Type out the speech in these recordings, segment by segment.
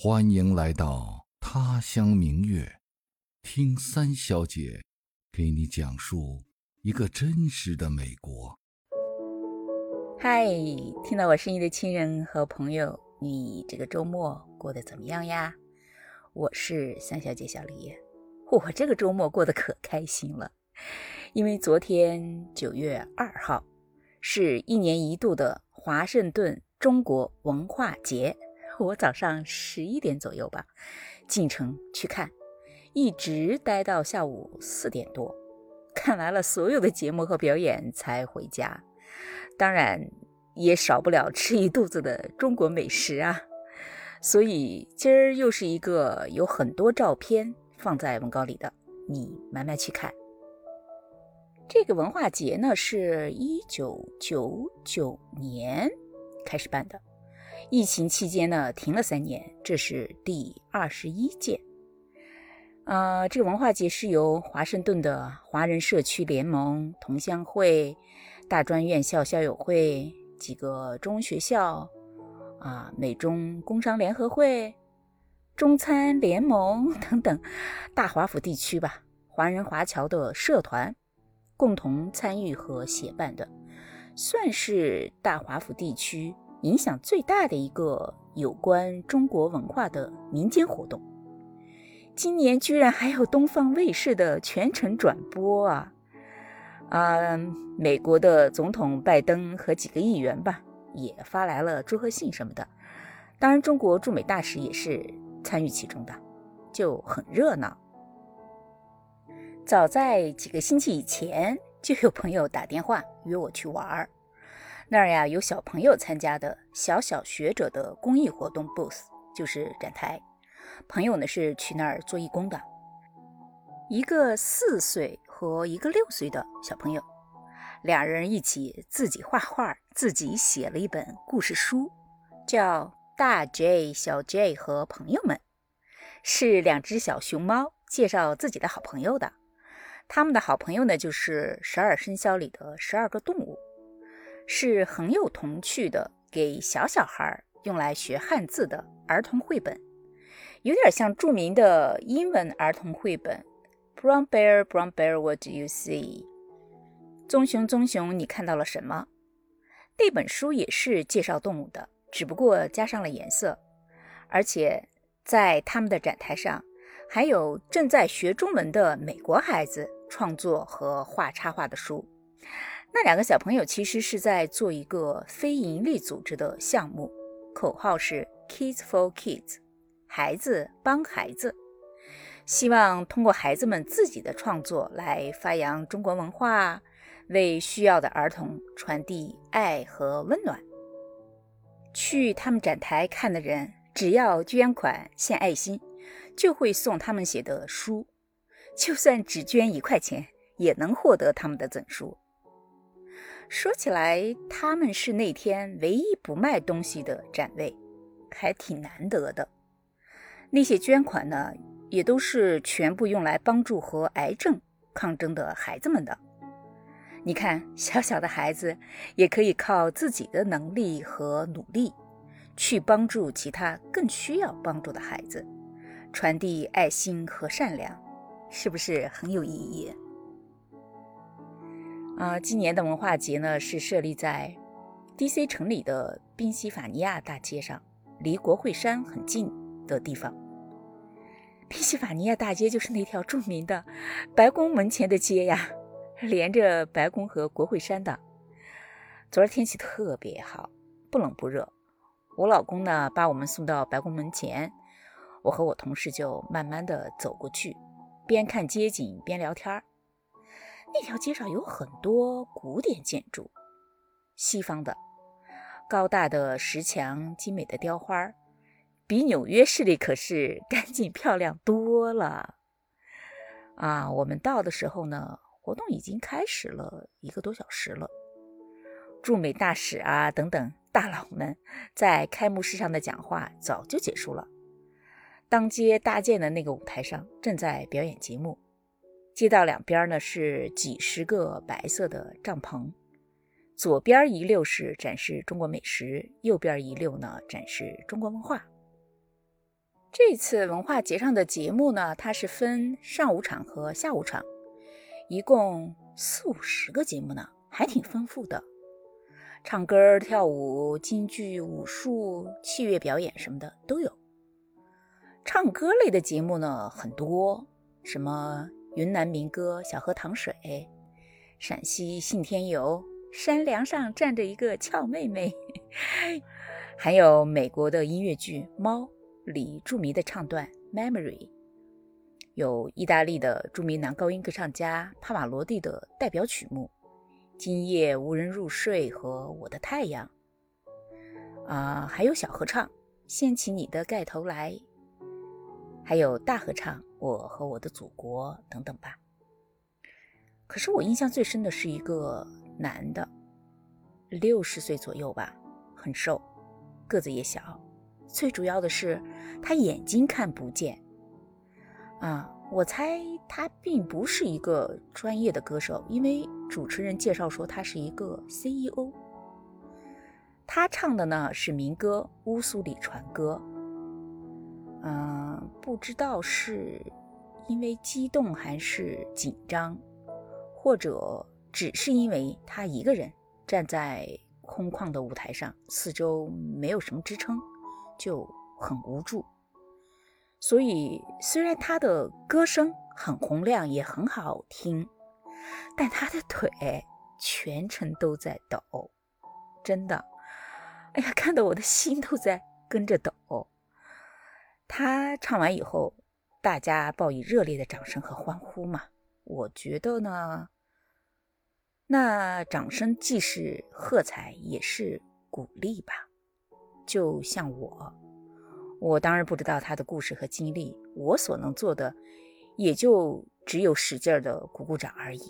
欢迎来到他乡明月，听三小姐给你讲述一个真实的美国。嗨，听到我声音的亲人和朋友，你这个周末过得怎么样呀？我是三小姐小李，我这个周末过得可开心了，因为昨天九月二号是一年一度的华盛顿中国文化节。我早上十一点左右吧，进城去看，一直待到下午四点多，看完了所有的节目和表演才回家。当然也少不了吃一肚子的中国美食啊。所以今儿又是一个有很多照片放在文稿里的，你慢慢去看。这个文化节呢，是一九九九年开始办的。疫情期间呢，停了三年，这是第二十一届。啊，这个文化节是由华盛顿的华人社区联盟、同乡会、大专院校校友会、几个中学校、啊美中工商联合会、中餐联盟 等等大华府地区吧，华人华侨的社团共同参与和协办的，算是大华府地区。影响最大的一个有关中国文化的民间活动，今年居然还有东方卫视的全程转播啊！啊，美国的总统拜登和几个议员吧，也发来了祝贺信什么的。当然，中国驻美大使也是参与其中的，就很热闹。早在几个星期以前，就有朋友打电话约我去玩儿。那儿呀有小朋友参加的小小学者的公益活动 booth，就是展台。朋友呢是去那儿做义工的，一个四岁和一个六岁的小朋友，俩人一起自己画画，自己写了一本故事书，叫《大 J 小 J 和朋友们》，是两只小熊猫介绍自己的好朋友的。他们的好朋友呢就是十二生肖里的十二个动物。是很有童趣的，给小小孩用来学汉字的儿童绘本，有点像著名的英文儿童绘本《Brown Bear, Brown Bear, What Do You See》？棕熊，棕熊，你看到了什么？那本书也是介绍动物的，只不过加上了颜色，而且在他们的展台上，还有正在学中文的美国孩子创作和画插画的书。那两个小朋友其实是在做一个非营利组织的项目，口号是 “Kids for Kids”，孩子帮孩子，希望通过孩子们自己的创作来发扬中国文化，为需要的儿童传递爱和温暖。去他们展台看的人，只要捐款献爱心，就会送他们写的书，就算只捐一块钱，也能获得他们的赠书。说起来，他们是那天唯一不卖东西的展位，还挺难得的。那些捐款呢，也都是全部用来帮助和癌症抗争的孩子们的。你看，小小的孩子也可以靠自己的能力和努力，去帮助其他更需要帮助的孩子，传递爱心和善良，是不是很有意义？啊，今年的文化节呢是设立在 D.C. 城里的宾夕法尼亚大街上，离国会山很近的地方。宾夕法尼亚大街就是那条著名的白宫门前的街呀，连着白宫和国会山的。昨儿天气特别好，不冷不热。我老公呢把我们送到白宫门前，我和我同事就慢慢的走过去，边看街景边聊天儿。那条街上有很多古典建筑，西方的高大的石墙、精美的雕花，比纽约市里可是 干净漂亮多了。啊，我们到的时候呢，活动已经开始了一个多小时了。驻美大使啊等等大佬们在开幕式上的讲话早就结束了，当街搭建的那个舞台上正在表演节目。街道两边呢是几十个白色的帐篷，左边一溜是展示中国美食，右边一溜呢展示中国文化。这次文化节上的节目呢，它是分上午场和下午场，一共四五十个节目呢，还挺丰富的。唱歌、跳舞、京剧、武术、器乐表演什么的都有。唱歌类的节目呢很多，什么云南民歌《小河淌水》，陕西信天游《山梁上站着一个俏妹妹》，还有美国的音乐剧《猫》。里著名的唱段《Memory》，有意大利的著名男高音歌唱家帕瓦罗蒂的代表曲目《今夜无人入睡》和《我的太阳》，啊，还有小合唱《掀起你的盖头来》，还有大合唱《我和我的祖国》等等吧。可是我印象最深的是一个男的，六十岁左右吧，很瘦，个子也小。最主要的是，他眼睛看不见。啊，我猜他并不是一个专业的歌手，因为主持人介绍说他是一个 CEO。他唱的呢是民歌《乌苏里船歌》。嗯，不知道是因为激动还是紧张，或者只是因为他一个人站在空旷的舞台上，四周没有什么支撑。就很无助，所以虽然他的歌声很洪亮，也很好听，但他的腿全程都在抖，真的，哎呀，看得我的心都在跟着抖。他唱完以后，大家报以热烈的掌声和欢呼嘛。我觉得呢，那掌声既是喝彩，也是鼓励吧。就像我，我当然不知道他的故事和经历，我所能做的也就只有使劲的鼓鼓掌而已。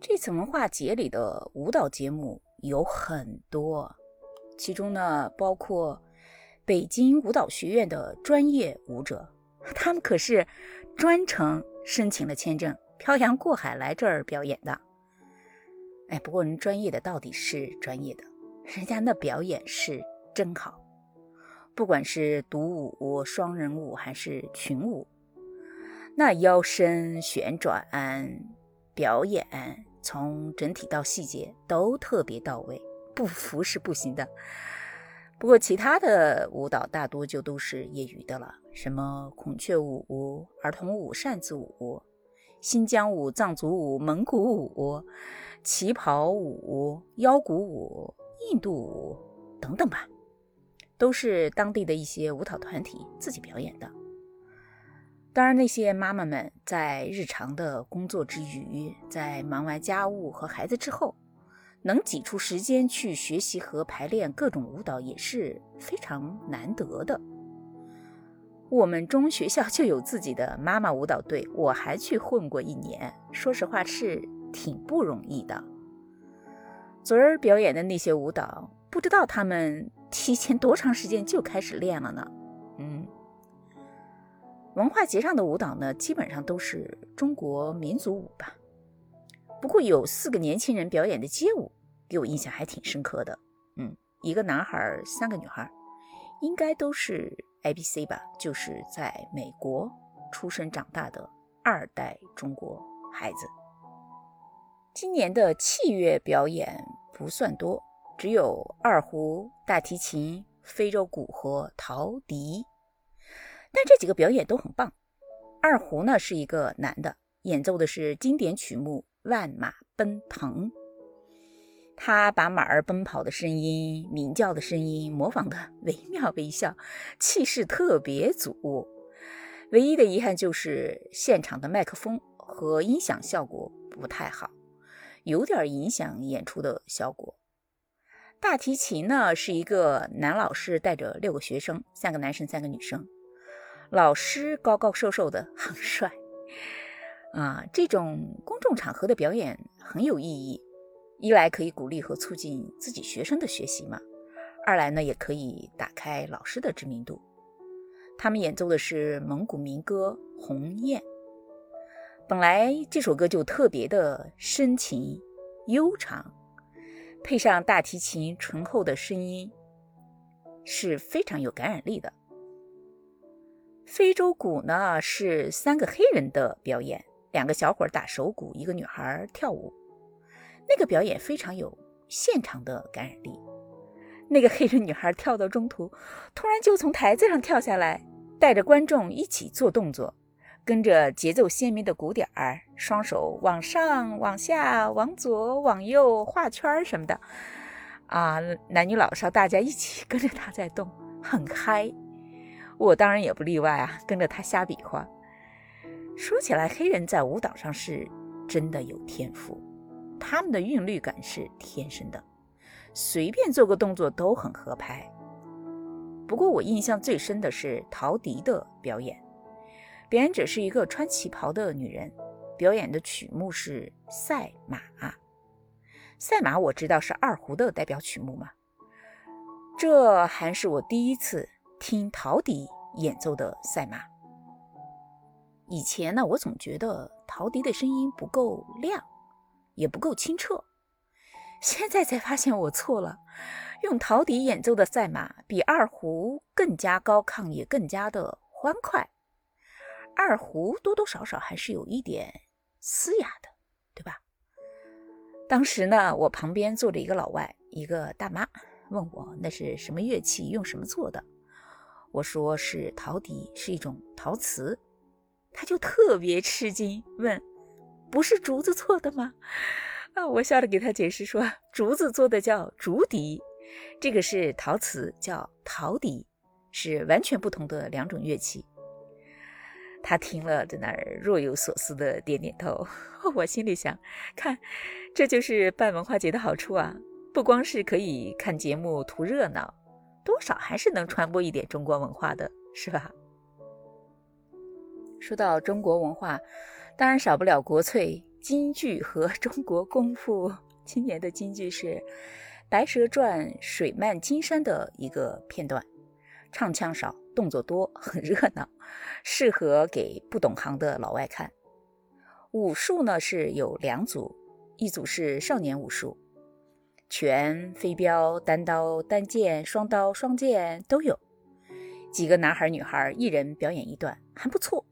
这次文化节里的舞蹈节目有很多，其中呢包括北京舞蹈学院的专业舞者，他们可是专程申请了签证，漂洋过海来这儿表演的。哎，不过人专业的到底是专业的。人家那表演是真好，不管是独舞、双人舞还是群舞，那腰身旋转表演，从整体到细节都特别到位，不服是不行的。不过其他的舞蹈大多就都是业余的了，什么孔雀舞、儿童舞、扇子舞、新疆舞、藏族舞、蒙古舞、旗袍舞、腰鼓舞。印度舞等等吧，都是当地的一些舞蹈团体自己表演的。当然，那些妈妈们在日常的工作之余，在忙完家务和孩子之后，能挤出时间去学习和排练各种舞蹈，也是非常难得的。我们中学校就有自己的妈妈舞蹈队，我还去混过一年，说实话是挺不容易的。昨儿表演的那些舞蹈，不知道他们提前多长时间就开始练了呢？嗯，文化节上的舞蹈呢，基本上都是中国民族舞吧。不过有四个年轻人表演的街舞，给我印象还挺深刻的。嗯，一个男孩，三个女孩，应该都是 A B C 吧，就是在美国出生长大的二代中国孩子。今年的器乐表演不算多，只有二胡、大提琴、非洲鼓和陶笛，但这几个表演都很棒。二胡呢是一个男的，演奏的是经典曲目《万马奔腾》，他把马儿奔跑的声音、鸣叫的声音模仿的 惟妙惟肖，气势特别足。唯一的遗憾就是现场的麦克风和音响效果不太好。有点影响演出的效果。大提琴呢，是一个男老师带着六个学生，三个男生，三个女生。老师高高瘦瘦的，很帅。啊，这种公众场合的表演很有意义，一来可以鼓励和促进自己学生的学习嘛，二来呢也可以打开老师的知名度。他们演奏的是蒙古民歌《鸿雁》。本来这首歌就特别的深情悠长，配上大提琴醇厚的声音，是非常有感染力的。非洲鼓呢是三个黑人的表演，两个小伙打手鼓，一个女孩跳舞。那个表演非常有现场的感染力。那个黑人女孩跳到中途，突然就从台子上跳下来，带着观众一起做动作，跟着节奏鲜明的鼓点儿，双手往上、往下、往左、往右画圈什么的。啊，男女老少大家一起 跟着她在动，很嗨。我当然也不例外啊，跟着他瞎比划。说起来，黑人在舞蹈上是真的有天赋，他们的韵律感是天生的，随便做个动作都很合拍。不过我印象最深的是陶笛的表演，表演者是一个穿旗袍的女人，表演的曲目是赛马。赛马我知道是二胡的代表曲目嘛，这还是我第一次。听陶笛演奏的赛马。以前呢，我总觉得陶笛的声音不够亮，也不够清澈。现在才发现我错了，用陶笛演奏的赛马比二胡更加高亢，也更加的欢快。二胡多多少少还是有一点嘶哑的，对吧？当时呢，我旁边坐着一个老外，一个大妈，问我那是什么乐器，用什么做的。我说是陶笛，是一种陶瓷，他就特别吃惊，问：“不是竹子做的吗？”啊，我笑着给他解释说：“竹子做的叫竹笛，这个是陶瓷，叫陶笛，是完全不同的两种乐器。”他听了，在那儿若有所思的点点头。我心里想：看，这就是办文化节的好处啊，不光是可以看节目图热闹。多少还是能传播一点中国文化的，是吧？说到中国文化，当然少不了国粹京剧和 中国功夫。今年的京剧是《白蛇传》水漫金山的一个片段，唱腔少，动作多，很热闹，适合给不懂行的老外看。武术呢是有两组，一组是少年武术。拳、飞镖、单刀、单剑、双刀、双剑都有，几个男孩女孩一人表演一段，还不错。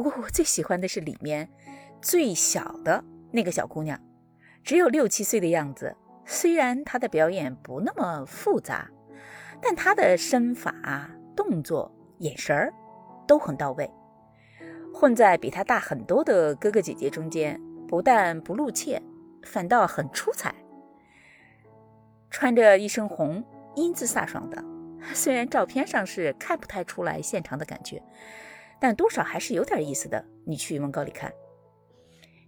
不过我最喜欢的是里面最小的那个小姑娘，只有六七岁的样子。虽然她的表演不那么复杂，但她的身法、动作、眼神儿都很到位，混在比她大很多的哥哥姐姐中间，不但不露怯，反倒很出彩。穿着一身红，英姿飒爽的。虽然照片上是看不太出来现场的感觉，但多少还是有点意思的。你去文稿里看，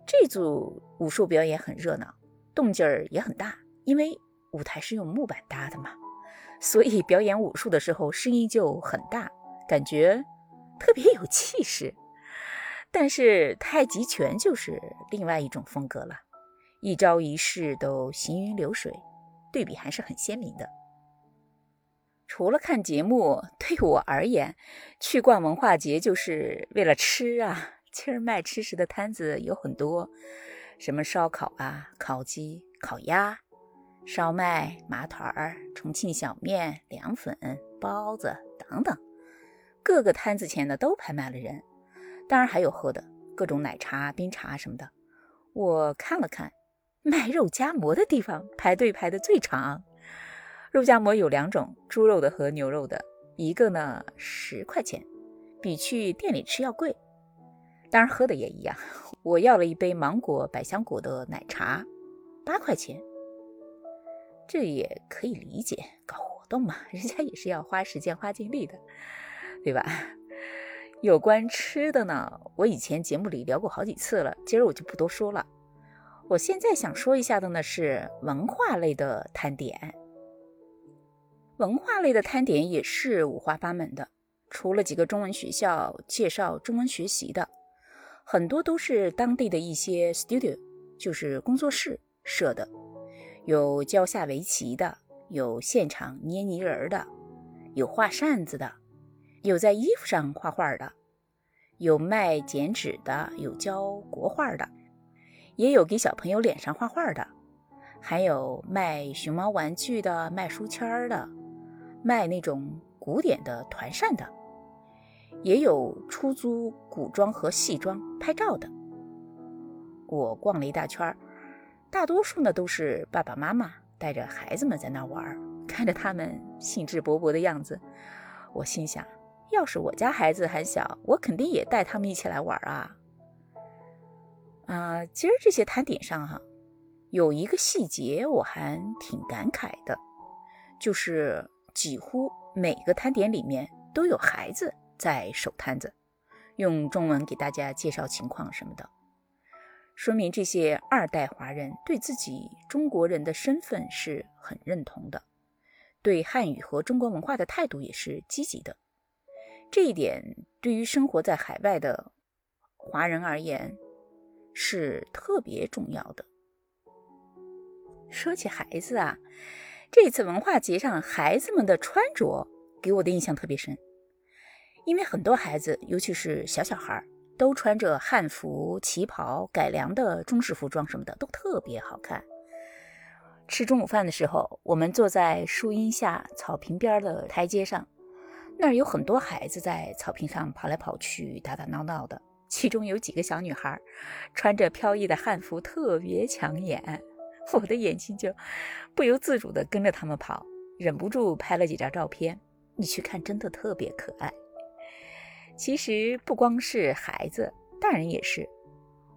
这组武术表演很热闹，动静儿也很大，因为舞台是用木板搭的嘛，所以表演武术的时候声音就很大，感觉特别有气势。但是太极拳就是另外一种风格了，一招一式都行云流水。对比还是很鲜明的。除了看节目，对我而言，去逛文化节就是为了吃啊！今儿卖吃食的摊子有很多，什么烧烤啊、烤鸡、烤鸭、烧麦、麻团儿、重庆小面、凉粉、包子等等，各个摊子前呢都排满了人。当然还有喝的，各种奶茶、冰茶什么的。我看了看。卖肉夹馍的地方排队排的最长，肉夹馍有两种，猪肉的和牛肉的，一个呢十块钱，比去店里吃要贵。当然喝的也一样，我要了一杯芒果百香果的奶茶，八块钱。这也可以理解，搞活动嘛，人家也是要花时间花精力的，对吧？有关吃的呢，我以前节目里聊过好几次了，今儿我就不多说了。我现在想说一下的呢是文化类的摊点，文化类的摊点也是五花八门的。除了几个中文学校介绍中文学习的，很多都是当地的一些 studio，就是工作室设的。有教下围棋的，有现场捏泥人的，有画扇子的，有在衣服上画画的，有卖剪纸的，有教国画的。也有给小朋友脸上画画的，还有卖熊猫玩具的，卖书签的，卖那种古典的团扇的，也有出租古装和戏装拍照的。我逛了一大圈儿，大多数呢都是爸爸妈妈带着孩子们在那玩，看着他们兴致勃勃的样子，我心想，要是我家孩子还小，我肯定也带他们一起来玩啊。啊，今儿这些摊点上哈，有一个细节我还挺感慨的，就是几乎每个摊点里面都有孩子在守摊子，用中文给大家介绍情况什么的，说明这些二代华人对自己中国人的身份是很认同的，对汉语和中国文化的态度也是积极的。这一点对于生活在海外的华人而言。是特别重要的。说起孩子啊，这次文化节上孩子们的穿着给我的印象特别深，因为很多孩子，尤其是小小孩，都穿着汉服、旗袍、改良的中式服装什么的，都特别好看。吃中午饭的时候，我们坐在树荫下草坪边的台阶上，那儿有很多孩子在草坪上跑来跑去、打打闹闹的。其中有几个小女孩，穿着飘逸的汉服，特别抢眼，我的眼睛就不由自主地跟着他们跑，忍不住拍了几张照片。你去看，真的特别可爱。其实不光是孩子，大人也是。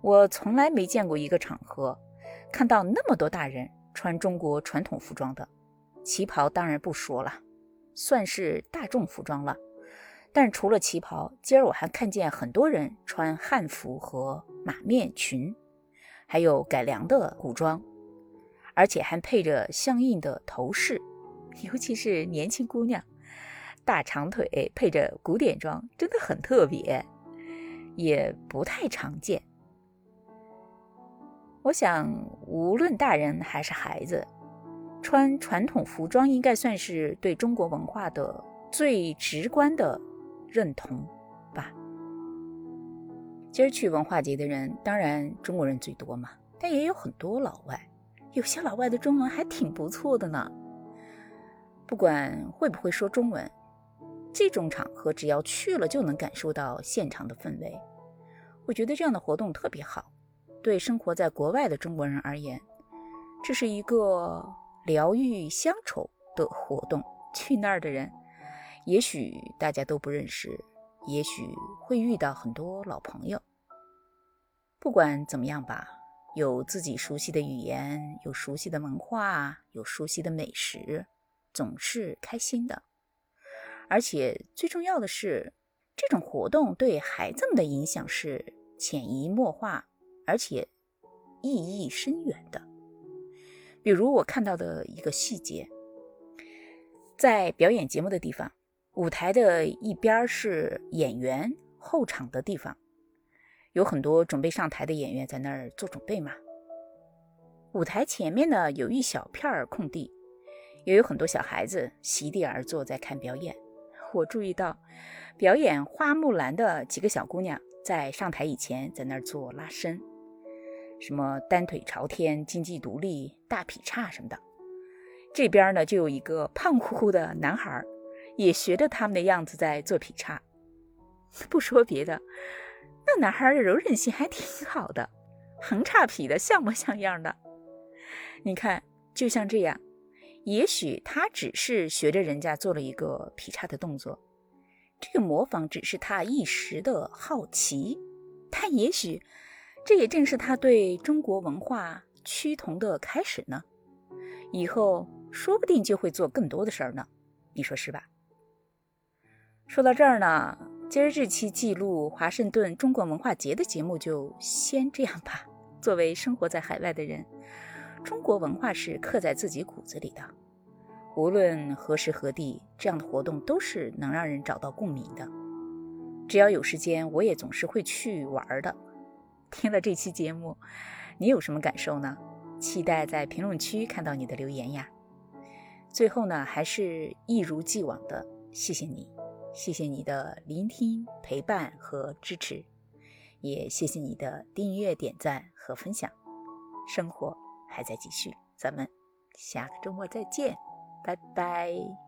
我从来没见过一个场合看到那么多大人穿中国传统服装的，旗袍当然不说了，算是大众服装了。但除了旗袍，今儿我还看见很多人穿汉服和马面裙，还有改良的古装，而且还配着相应的头饰，尤其是年轻姑娘，大长腿配着古典装，真的很特别，也不太常见。我想，无论大人还是孩子，穿传统服装应该算是对中国文化的最直观的。认同吧。今儿去文化节的人，当然中国人最多嘛，但也有很多老外，有些老外的中文还挺不错的呢。不管会不会说中文，这种场合只要去了，就能感受到现场的氛围。我觉得这样的活动特别好，对生活在国外的中国人而言，这是一个疗愈乡愁的活动。去那儿的人。也许大家都不认识，也许会遇到很多老朋友。不管怎么样吧，有自己熟悉的语言，有熟悉的文化，有熟悉的美食，总是开心的。而且最重要的是，这种活动对孩子们的影响是潜移默化，而且意义深远的。比如我看到的一个细节，在表演节目的地方。舞台的一边是演员候场的地方，有很多准备上台的演员在那儿做准备嘛。舞台前面呢有一小片空地，也有很多小孩子席地而坐在看表演。我注意到，表演花木兰的几个小姑娘在上台以前在那儿做拉伸，什么单腿朝天、经济独立、大劈叉什么的。这边呢就有一个胖乎乎的男孩。也学着他们的样子在做劈叉，不说别的，那男孩的柔韧性还挺好的，横叉劈的像模像样的。你看，就像这样，也许他只是学着人家做了一个劈叉的动作，这个模仿只是他一时的好奇，他也许这也正是他对中国文化趋同的开始呢。以后说不定就会做更多的事儿呢，你说是吧？说到这儿呢，今儿这期记录华盛顿中国文化节的节目就先这样吧。作为生活在海外的人，中国文化是刻在自己骨子里的。无论何时何地，这样的活动都是能让人找到共鸣的。只要有时间，我也总是会去玩的。听了这期节目，你有什么感受呢？期待在评论区看到你的留言呀。最后呢，还是一如既往的谢谢你。谢谢你的聆听、陪伴和支持，也谢谢你的订阅、点赞和分享。生活还在继续，咱们下个周末再见，拜拜。